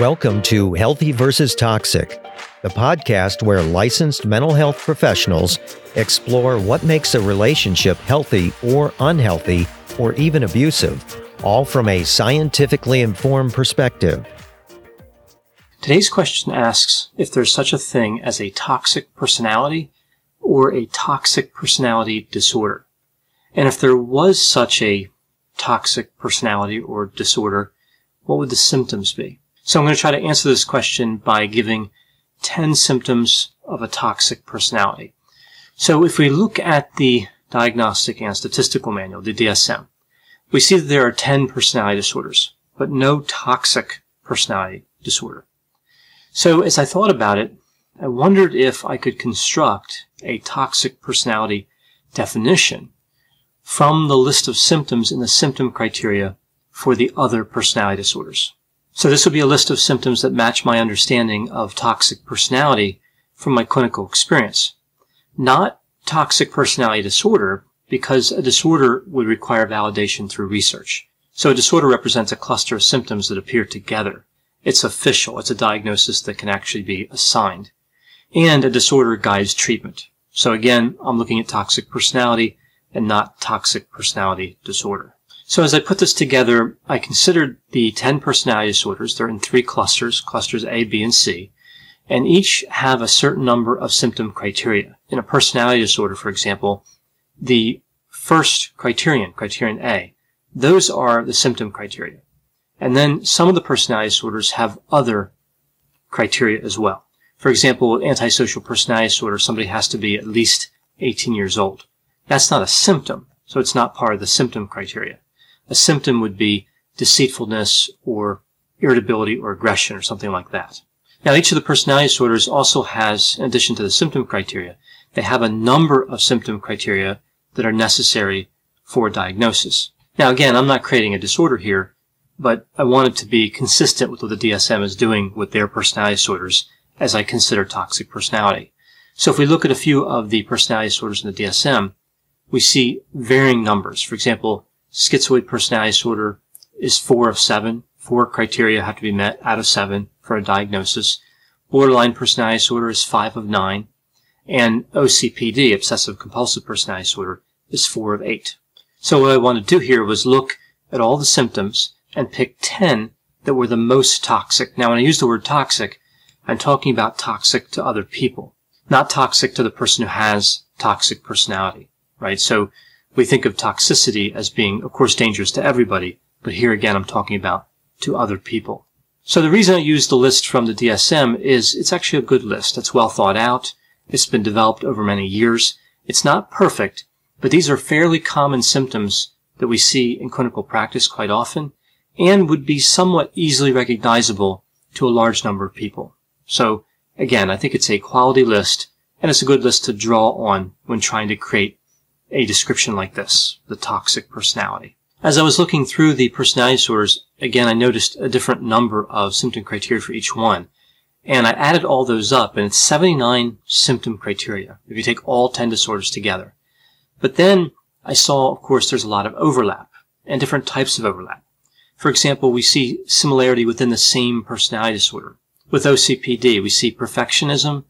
Welcome to Healthy versus Toxic, the podcast where licensed mental health professionals explore what makes a relationship healthy or unhealthy or even abusive, all from a scientifically informed perspective. Today's question asks if there's such a thing as a toxic personality or a toxic personality disorder. And if there was such a toxic personality or disorder, what would the symptoms be? So I'm going to try to answer this question by giving 10 symptoms of a toxic personality. So if we look at the Diagnostic and Statistical Manual, the DSM, we see that there are 10 personality disorders, but no toxic personality disorder. So as I thought about it, I wondered if I could construct a toxic personality definition from the list of symptoms in the symptom criteria for the other personality disorders. So this would be a list of symptoms that match my understanding of toxic personality from my clinical experience. Not toxic personality disorder, because a disorder would require validation through research. So a disorder represents a cluster of symptoms that appear together. It's official. It's a diagnosis that can actually be assigned. And a disorder guides treatment. So again, I'm looking at toxic personality and not toxic personality disorder. So as I put this together, I considered the 10 personality disorders. They're in three clusters, clusters A, B, and C, and each have a certain number of symptom criteria. In a personality disorder, for example, the first criterion, criterion A, those are the symptom criteria. And then some of the personality disorders have other criteria as well. For example, with antisocial personality disorder, somebody has to be at least 18 years old. That's not a symptom, so it's not part of the symptom criteria. A symptom would be deceitfulness or irritability or aggression or something like that. Now, each of the personality disorders also has, in addition to the symptom criteria, they have a number of symptom criteria that are necessary for diagnosis. Now, again, I'm not creating a disorder here, but I wanted to be consistent with what the DSM is doing with their personality disorders as I consider toxic personality. So if we look at a few of the personality disorders in the DSM, we see varying numbers. For example, schizoid personality disorder is four of seven. Four criteria have to be met out of seven for a diagnosis. Borderline personality disorder is five of nine. And OCPD, obsessive compulsive personality disorder, is four of eight. So what I want to do here was look at all the symptoms and pick 10 that were the most toxic. Now, when I use the word toxic, I'm talking about toxic to other people, not toxic to the person who has toxic personality, right? So we think of toxicity as being, of course, dangerous to everybody, but here again, I'm talking about to other people. So the reason I use the list from the DSM is it's actually a good list. It's well thought out. It's been developed over many years. It's not perfect, but these are fairly common symptoms that we see in clinical practice quite often and would be somewhat easily recognizable to a large number of people. So again, I think it's a quality list and it's a good list to draw on when trying to create a description like this, the toxic personality. As I was looking through the personality disorders, again, I noticed a different number of symptom criteria for each one. And I added all those up, and it's 79 symptom criteria if you take all 10 disorders together. But then I saw, of course, there's a lot of overlap and different types of overlap. For example, we see similarity within the same personality disorder. With OCPD, we see perfectionism,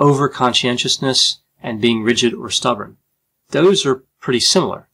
over conscientiousness, and being rigid or stubborn those are pretty similar.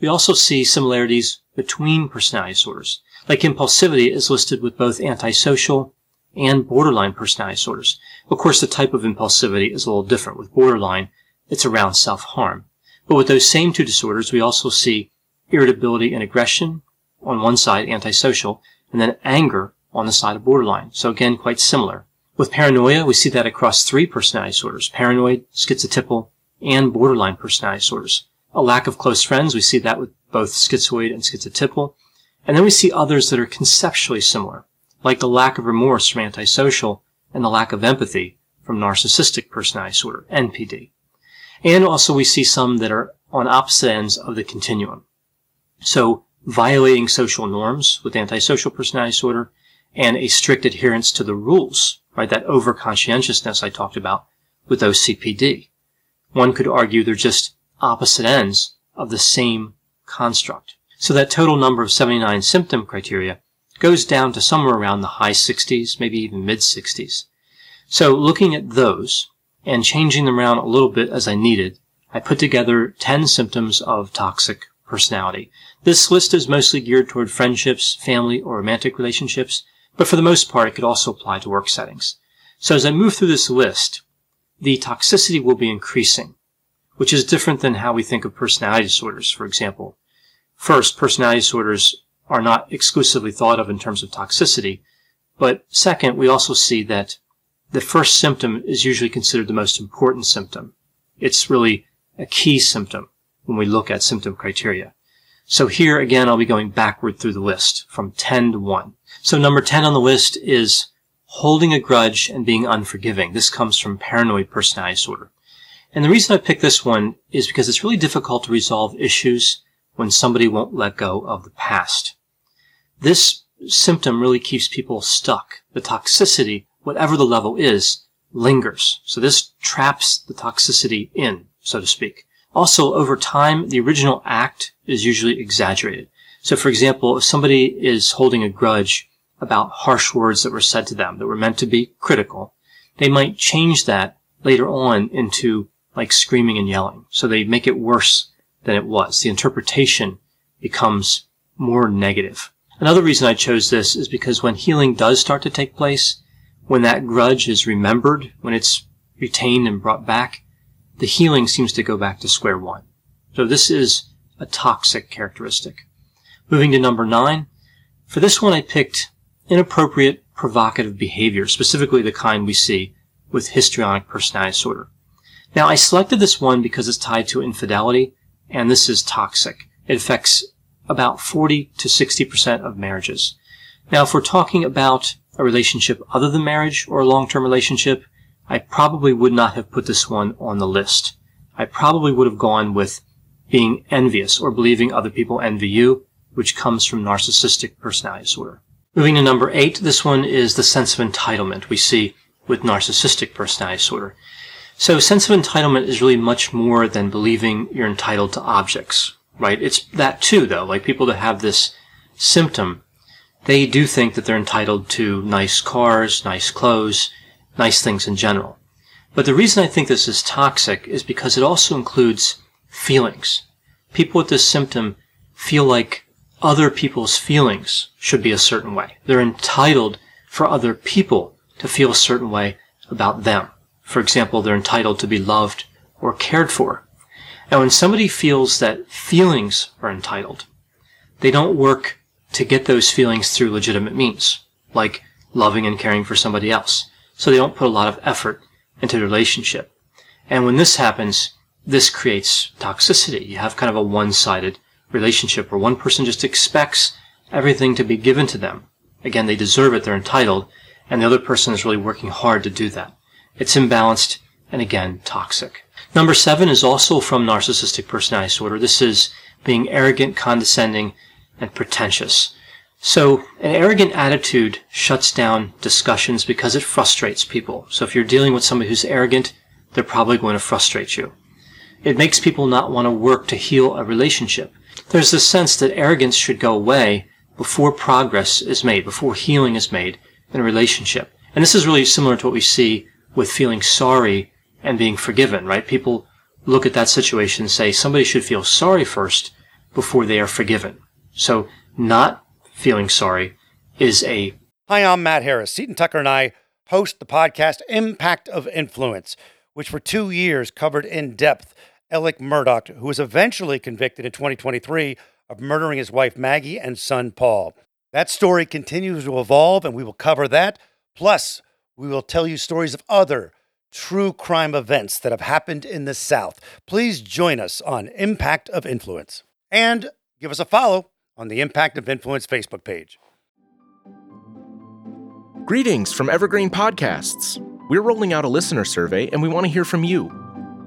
We also see similarities between personality disorders. Like impulsivity is listed with both antisocial and borderline personality disorders. Of course, the type of impulsivity is a little different. With borderline, it's around self-harm. But with those same two disorders, we also see irritability and aggression on one side, antisocial, and then anger on the side of borderline. So again, quite similar. With paranoia, we see that across three personality disorders, paranoid, schizotypal, and borderline personality disorders. A lack of close friends, we see that with both schizoid and schizotypal. And then we see others that are conceptually similar, like the lack of remorse from antisocial and the lack of empathy from narcissistic personality disorder, NPD. And also we see some that are on opposite ends of the continuum. So violating social norms with antisocial personality disorder and a strict adherence to the rules, right? That over conscientiousness I talked about with OCPD. One could argue they're just opposite ends of the same construct. So that total number of 79 symptom criteria goes down to somewhere around the high 60s, maybe even mid 60s. So looking at those and changing them around a little bit as I needed, I put together 10 symptoms of toxic personality. This list is mostly geared toward friendships, family, or romantic relationships, but for the most part, it could also apply to work settings. So as I move through this list, the toxicity will be increasing, which is different than how we think of personality disorders, for example. First, personality disorders are not exclusively thought of in terms of toxicity, but second, we also see that the first symptom is usually considered the most important symptom. It's really a key symptom when we look at symptom criteria. So here again, I'll be going backward through the list from 10 to 1. So number 10 on the list is holding a grudge and being unforgiving. This comes from paranoid personality disorder. And the reason I picked this one is because it's really difficult to resolve issues when somebody won't let go of the past. This symptom really keeps people stuck. The toxicity, whatever the level is, lingers. So this traps the toxicity in, so to speak. Also, over time, the original act is usually exaggerated. So for example, if somebody is holding a grudge about harsh words that were said to them that were meant to be critical, they might change that later on into like screaming and yelling. So they make it worse than it was. The interpretation becomes more negative. Another reason I chose this is because when healing does start to take place, when that grudge is remembered, when it's retained and brought back, the healing seems to go back to square one. So this is a toxic characteristic. Moving to number nine. For this one, I picked inappropriate, provocative behavior, specifically the kind we see with histrionic personality disorder. Now, I selected this one because it's tied to infidelity, and this is toxic. It affects about 40 to 60% of marriages. Now, if we're talking about a relationship other than marriage or a long-term relationship, I probably would not have put this one on the list. I probably would have gone with being envious or believing other people envy you, which comes from narcissistic personality disorder. Moving to number eight, this one is the sense of entitlement we see with narcissistic personality disorder. So sense of entitlement is really much more than believing you're entitled to objects, right? It's that too, though. Like people that have this symptom, they do think that they're entitled to nice cars, nice clothes, nice things in general. But the reason I think this is toxic is because it also includes feelings. People with this symptom feel like other people's feelings should be a certain way. They're entitled for other people to feel a certain way about them. For example, they're entitled to be loved or cared for. And when somebody feels that feelings are entitled, they don't work to get those feelings through legitimate means, like loving and caring for somebody else. So they don't put a lot of effort into the relationship. And when this happens, this creates toxicity. You have kind of a one-sided relationship where one person just expects everything to be given to them. Again, they deserve it, they're entitled, and the other person is really working hard to do that. It's imbalanced and again, toxic. Number seven is also from narcissistic personality disorder. This is being arrogant, condescending, and pretentious. So an arrogant attitude shuts down discussions because it frustrates people. So if you're dealing with somebody who's arrogant, they're probably going to frustrate you. It makes people not want to work to heal a relationship. There's this sense that arrogance should go away before progress is made, before healing is made in a relationship. And this is really similar to what we see with feeling sorry and being forgiven, right? People look at that situation and say somebody should feel sorry first before they are forgiven. So not feeling sorry is a. Hi, I'm Matt Harris. Seton Tucker and I host the podcast Impact of Influence, which for two years covered in depth Alex Murdaugh, who was eventually convicted in 2023 of murdering his wife Maggie and son Paul. That story continues to evolve, and we will cover that. Plus, we will tell you stories of other true crime events that have happened in the South. Please join us on Impact of Influence and give us a follow on the Impact of Influence Facebook page. Greetings from Evergreen Podcasts. We're rolling out a listener survey and we want to hear from you.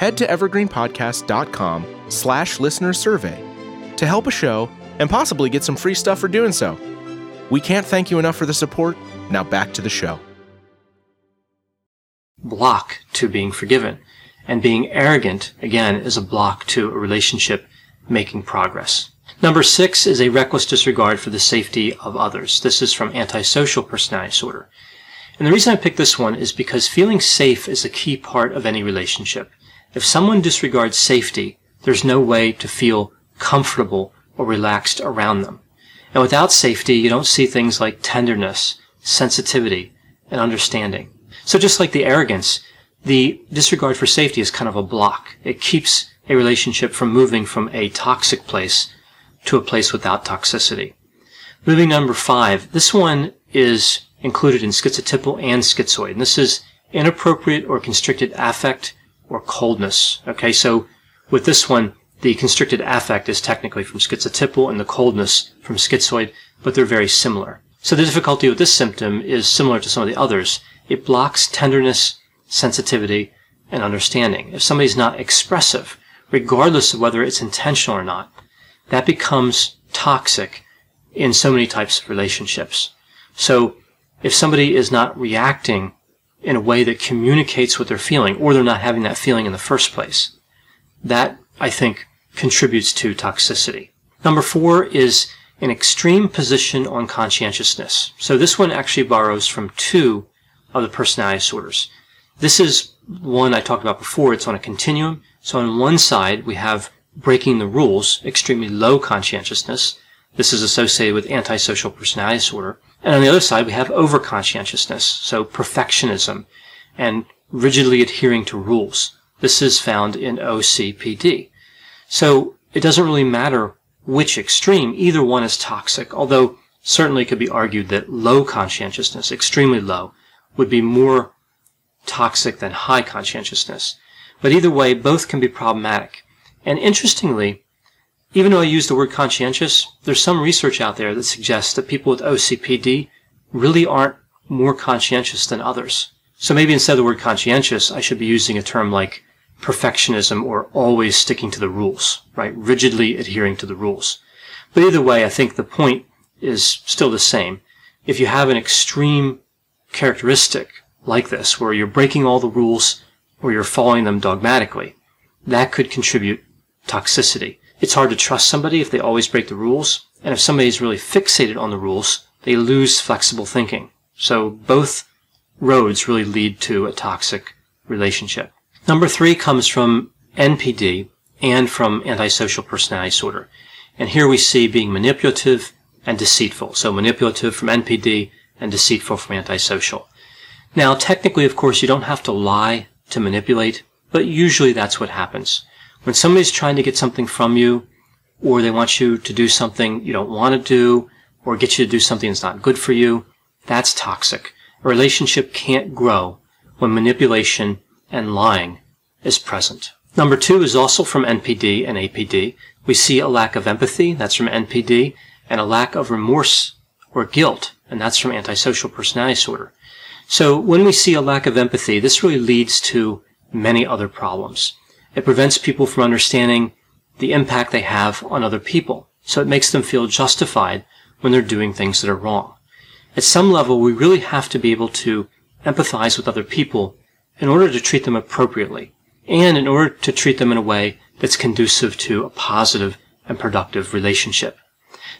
Head to evergreenpodcast.com slash listener survey to help a show and possibly get some free stuff for doing so. We can't thank you enough for the support. Now back to the show. Block to being forgiven. And being arrogant, again, is a block to a relationship making progress. Number six is a reckless disregard for the safety of others. This is from antisocial personality disorder. And the reason I picked this one is because feeling safe is a key part of any relationship. If someone disregards safety, there's no way to feel comfortable or relaxed around them. And without safety, you don't see things like tenderness, sensitivity, and understanding. So just like the arrogance, the disregard for safety is kind of a block. It keeps a relationship from moving from a toxic place to a place without toxicity. Moving number five. This one is included in schizotypal and schizoid. And this is inappropriate or constricted affect or coldness. Okay, so with this one, the constricted affect is technically from schizotypal and the coldness from schizoid, but they're very similar. So the difficulty with this symptom is similar to some of the others. It blocks tenderness, sensitivity, and understanding. If somebody's not expressive, regardless of whether it's intentional or not, that becomes toxic in so many types of relationships. So if somebody is not reacting in a way that communicates what they're feeling, or they're not having that feeling in the first place, that, I think, contributes to toxicity. Number four is an extreme position on conscientiousness. So this one actually borrows from two of the personality disorders. This is one I talked about before. It's on a continuum. So on one side, we have breaking the rules, extremely low conscientiousness. This is associated with antisocial personality disorder. And on the other side, we have over-conscientiousness, so perfectionism and rigidly adhering to rules. This is found in OCPD. So it doesn't really matter which extreme, either one is toxic, although certainly it could be argued that low conscientiousness, extremely low, would be more toxic than high conscientiousness. But either way, both can be problematic. And interestingly, even though I use the word conscientious, there's some research out there that suggests that people with OCPD really aren't more conscientious than others. So maybe instead of the word conscientious, I should be using a term like perfectionism or always sticking to the rules, right? Rigidly adhering to the rules. But either way, I think the point is still the same. If you have an extreme characteristic like this, where you're breaking all the rules or you're following them dogmatically, that could contribute toxicity. It's hard to trust somebody if they always break the rules. And if somebody is really fixated on the rules, they lose flexible thinking. So both roads really lead to a toxic relationship. Number three comes from NPD and from antisocial personality disorder. And here we see being manipulative and deceitful. So manipulative from NPD and deceitful from antisocial. Now, technically, of course, you don't have to lie to manipulate, but usually that's what happens. When somebody's trying to get something from you, or they want you to do something you don't want to do, or get you to do something that's not good for you, that's toxic. A relationship can't grow when manipulation and lying is present. Number two is also from NPD and APD. We see a lack of empathy, that's from NPD, and a lack of remorse or guilt, and that's from antisocial personality disorder. So when we see a lack of empathy, this really leads to many other problems. It prevents people from understanding the impact they have on other people. So it makes them feel justified when they're doing things that are wrong. At some level, we really have to be able to empathize with other people in order to treat them appropriately and in order to treat them in a way that's conducive to a positive and productive relationship.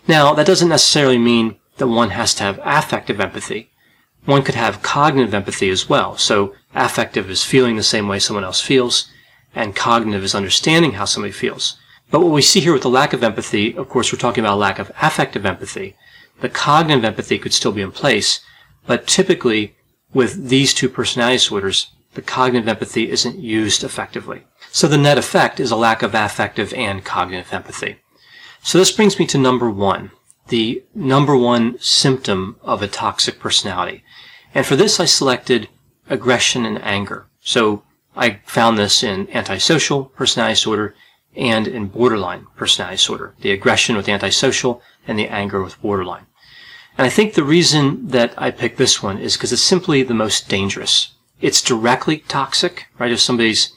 Now, that doesn't necessarily mean that one has to have affective empathy. One could have cognitive empathy as well. So affective is feeling the same way someone else feels and cognitive is understanding how somebody feels. But what we see here with the lack of empathy, of course, we're talking about lack of affective empathy. The cognitive empathy could still be in place, but typically with these two personality disorders, the cognitive empathy isn't used effectively. So the net effect is a lack of affective and cognitive empathy. So this brings me to number one, the number one symptom of a toxic personality. And for this, I selected aggression and anger. So I found this in antisocial personality disorder and in borderline personality disorder, the aggression with antisocial and the anger with borderline. And I think the reason that I picked this one is because it's simply the most dangerous. It's directly toxic, right? If somebody's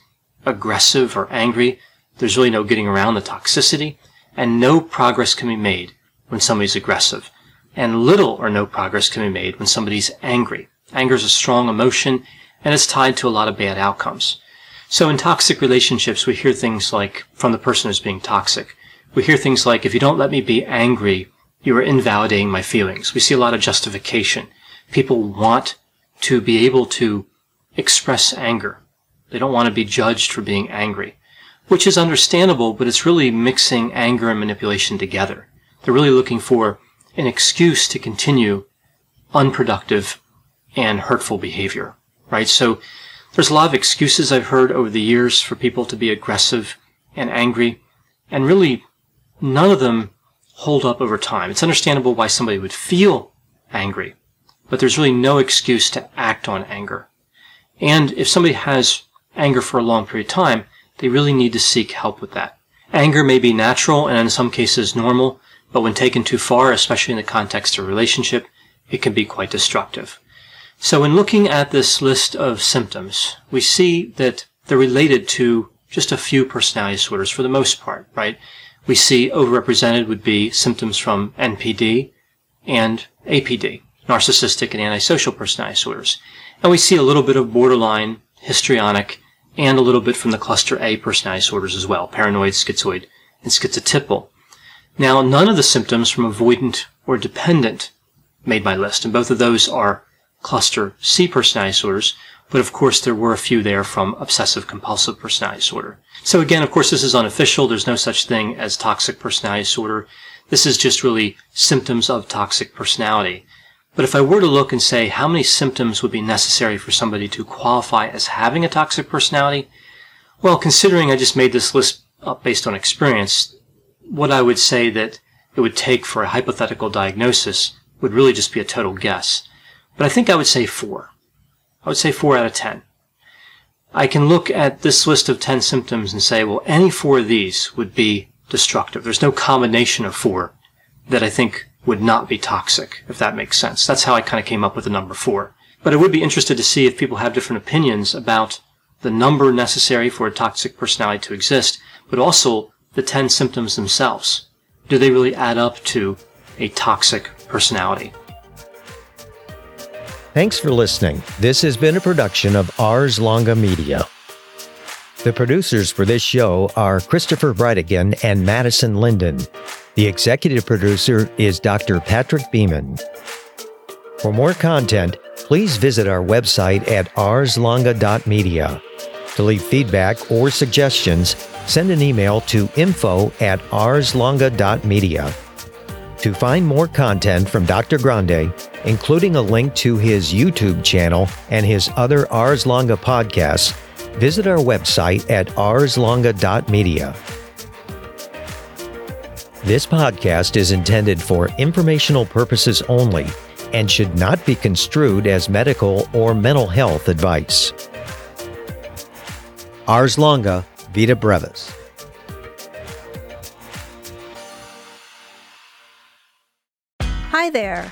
aggressive or angry, there's really no getting around the toxicity, and no progress can be made when somebody's aggressive. And little or no progress can be made when somebody's angry. Anger is a strong emotion, and it's tied to a lot of bad outcomes. So in toxic relationships, we hear things like, from the person who's being toxic, we hear things like, if you don't let me be angry, you are invalidating my feelings. We see a lot of justification. People want to be able to express anger. They don't want to be judged for being angry, which is understandable, but it's really mixing anger and manipulation together. They're really looking for an excuse to continue unproductive and hurtful behavior, right? So there's a lot of excuses I've heard over the years for people to be aggressive and angry, and really none of them hold up over time. It's understandable why somebody would feel angry, but there's really no excuse to act on anger. And if somebody has anger for a long period of time, they really need to seek help with that. Anger may be natural and in some cases normal, but when taken too far, especially in the context of a relationship, it can be quite destructive. So in looking at this list of symptoms, we see that they're related to just a few personality disorders for the most part, right? We see overrepresented would be symptoms from NPD and APD, narcissistic and antisocial personality disorders. And we see a little bit of borderline, histrionic, and a little bit from the cluster A personality disorders as well, paranoid, schizoid, and schizotypal. Now, none of the symptoms from avoidant or dependent made my list, and both of those are cluster C personality disorders, but of course there were a few there from obsessive compulsive personality disorder. So again, of course, this is unofficial. There's no such thing as toxic personality disorder. This is just really symptoms of toxic personality. But if I were to look and say how many symptoms would be necessary for somebody to qualify as having a toxic personality, well, considering I just made this list up based on experience, what I would say that it would take for a hypothetical diagnosis would really just be a total guess. But I think I would say four. I would say four out of ten. I can look at this list of 10 symptoms and say, well, any four of these would be destructive. There's no combination of four that I think would not be toxic, if that makes sense. That's how I kind of came up with the number four. But I would be interested to see if people have different opinions about the number necessary for a toxic personality to exist, but also the 10 symptoms themselves. Do they really add up to a toxic personality? Thanks for listening. This has been a production of Ars Longa Media. The producers for this show are Christopher Brightigan and Madison Linden. The executive producer is Dr. Patrick Beeman. For more content, please visit our website at arslonga.media. To leave feedback or suggestions, send an email to info at arslonga.media. To find more content from Dr. Grande, including a link to his YouTube channel and his other Ars Longa podcasts, visit our website at arslonga.media. This podcast is intended for informational purposes only and should not be construed as medical or mental health advice. Ars Longa, Vita Brevis. Hi there.